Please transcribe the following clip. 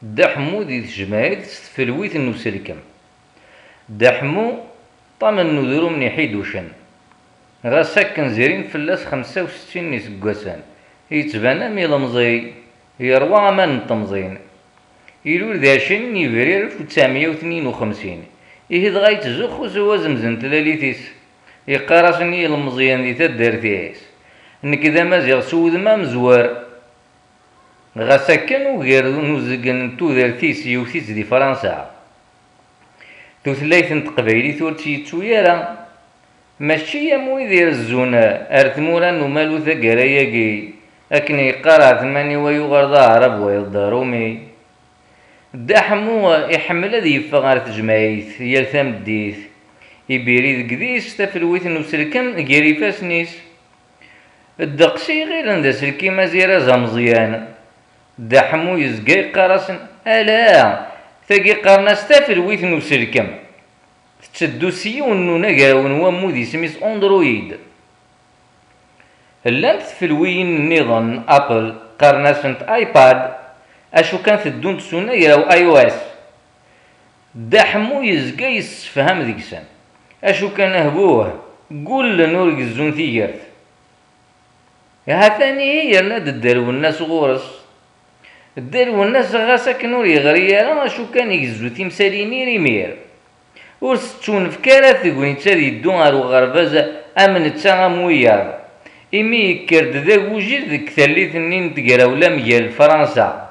Dda Ḥemmu di tejmaɛit s tfelwit n uselkem. Dda Ḥemmu ṭṭam n udrum n Iḥiducen, ɣas akken zrin fell-as xemsa u settin n yiseggasen, yettban am yilemẓi, yeṛwa aman n temẓin. Ilul di ɛecrin n yebrir alef u ttɛemya u tniyen u xemsin, ihi dɣa yettzuxxu s wazemz n tlalit-is, yeqqar-asen i yilemẓiyen di taddart-is: Nekk d Amaziɣ s wudem amezwar. Ɣas akken ugar n uzgen n tudert-is yewwet-itt di Fransa. Tutlayt n teqbaylit ur tt-yettu ara, mačči am wid irezzun ar tmura n umalu tagara-agi, akken yeqqar ɛetmani wa yuɣal d Aɛrab wayeḍ d Arumi. Dda Ḥemmu iḥemmel ad yeffeɣ ɣer tejmaɛit yal tameddit, ibiri deg idis tafelwit n uselkem gar yifassen-is. Ddeqs i iɣilen d aselkim aziraz ameẓyan, دا حمو يزقى يقارسن ألا تاقي قارناس تافلويت نسلكم تشدو سيون نونغا ونوامو دي سميس أندرويد. لانت فلوين نظن أبل قارناسن آيباد. أشو كانت الدون تسونغا أو اي أو اس دحمو حمو يزقى يسفهم ديكسان أشو كان هبوه. قول نورك الزون ثيجرت هاتاني هي لا تدار والناس غورس. دير والناس غاسا كنور يغري أنا شو كان يجزو تمثالي نيري مير ورستون في كارث يقول انت اللي غارو غربازا امن تا مويار إمي يكرد ذا وجير ذك ثالث نين تقراولا ميال فرنسا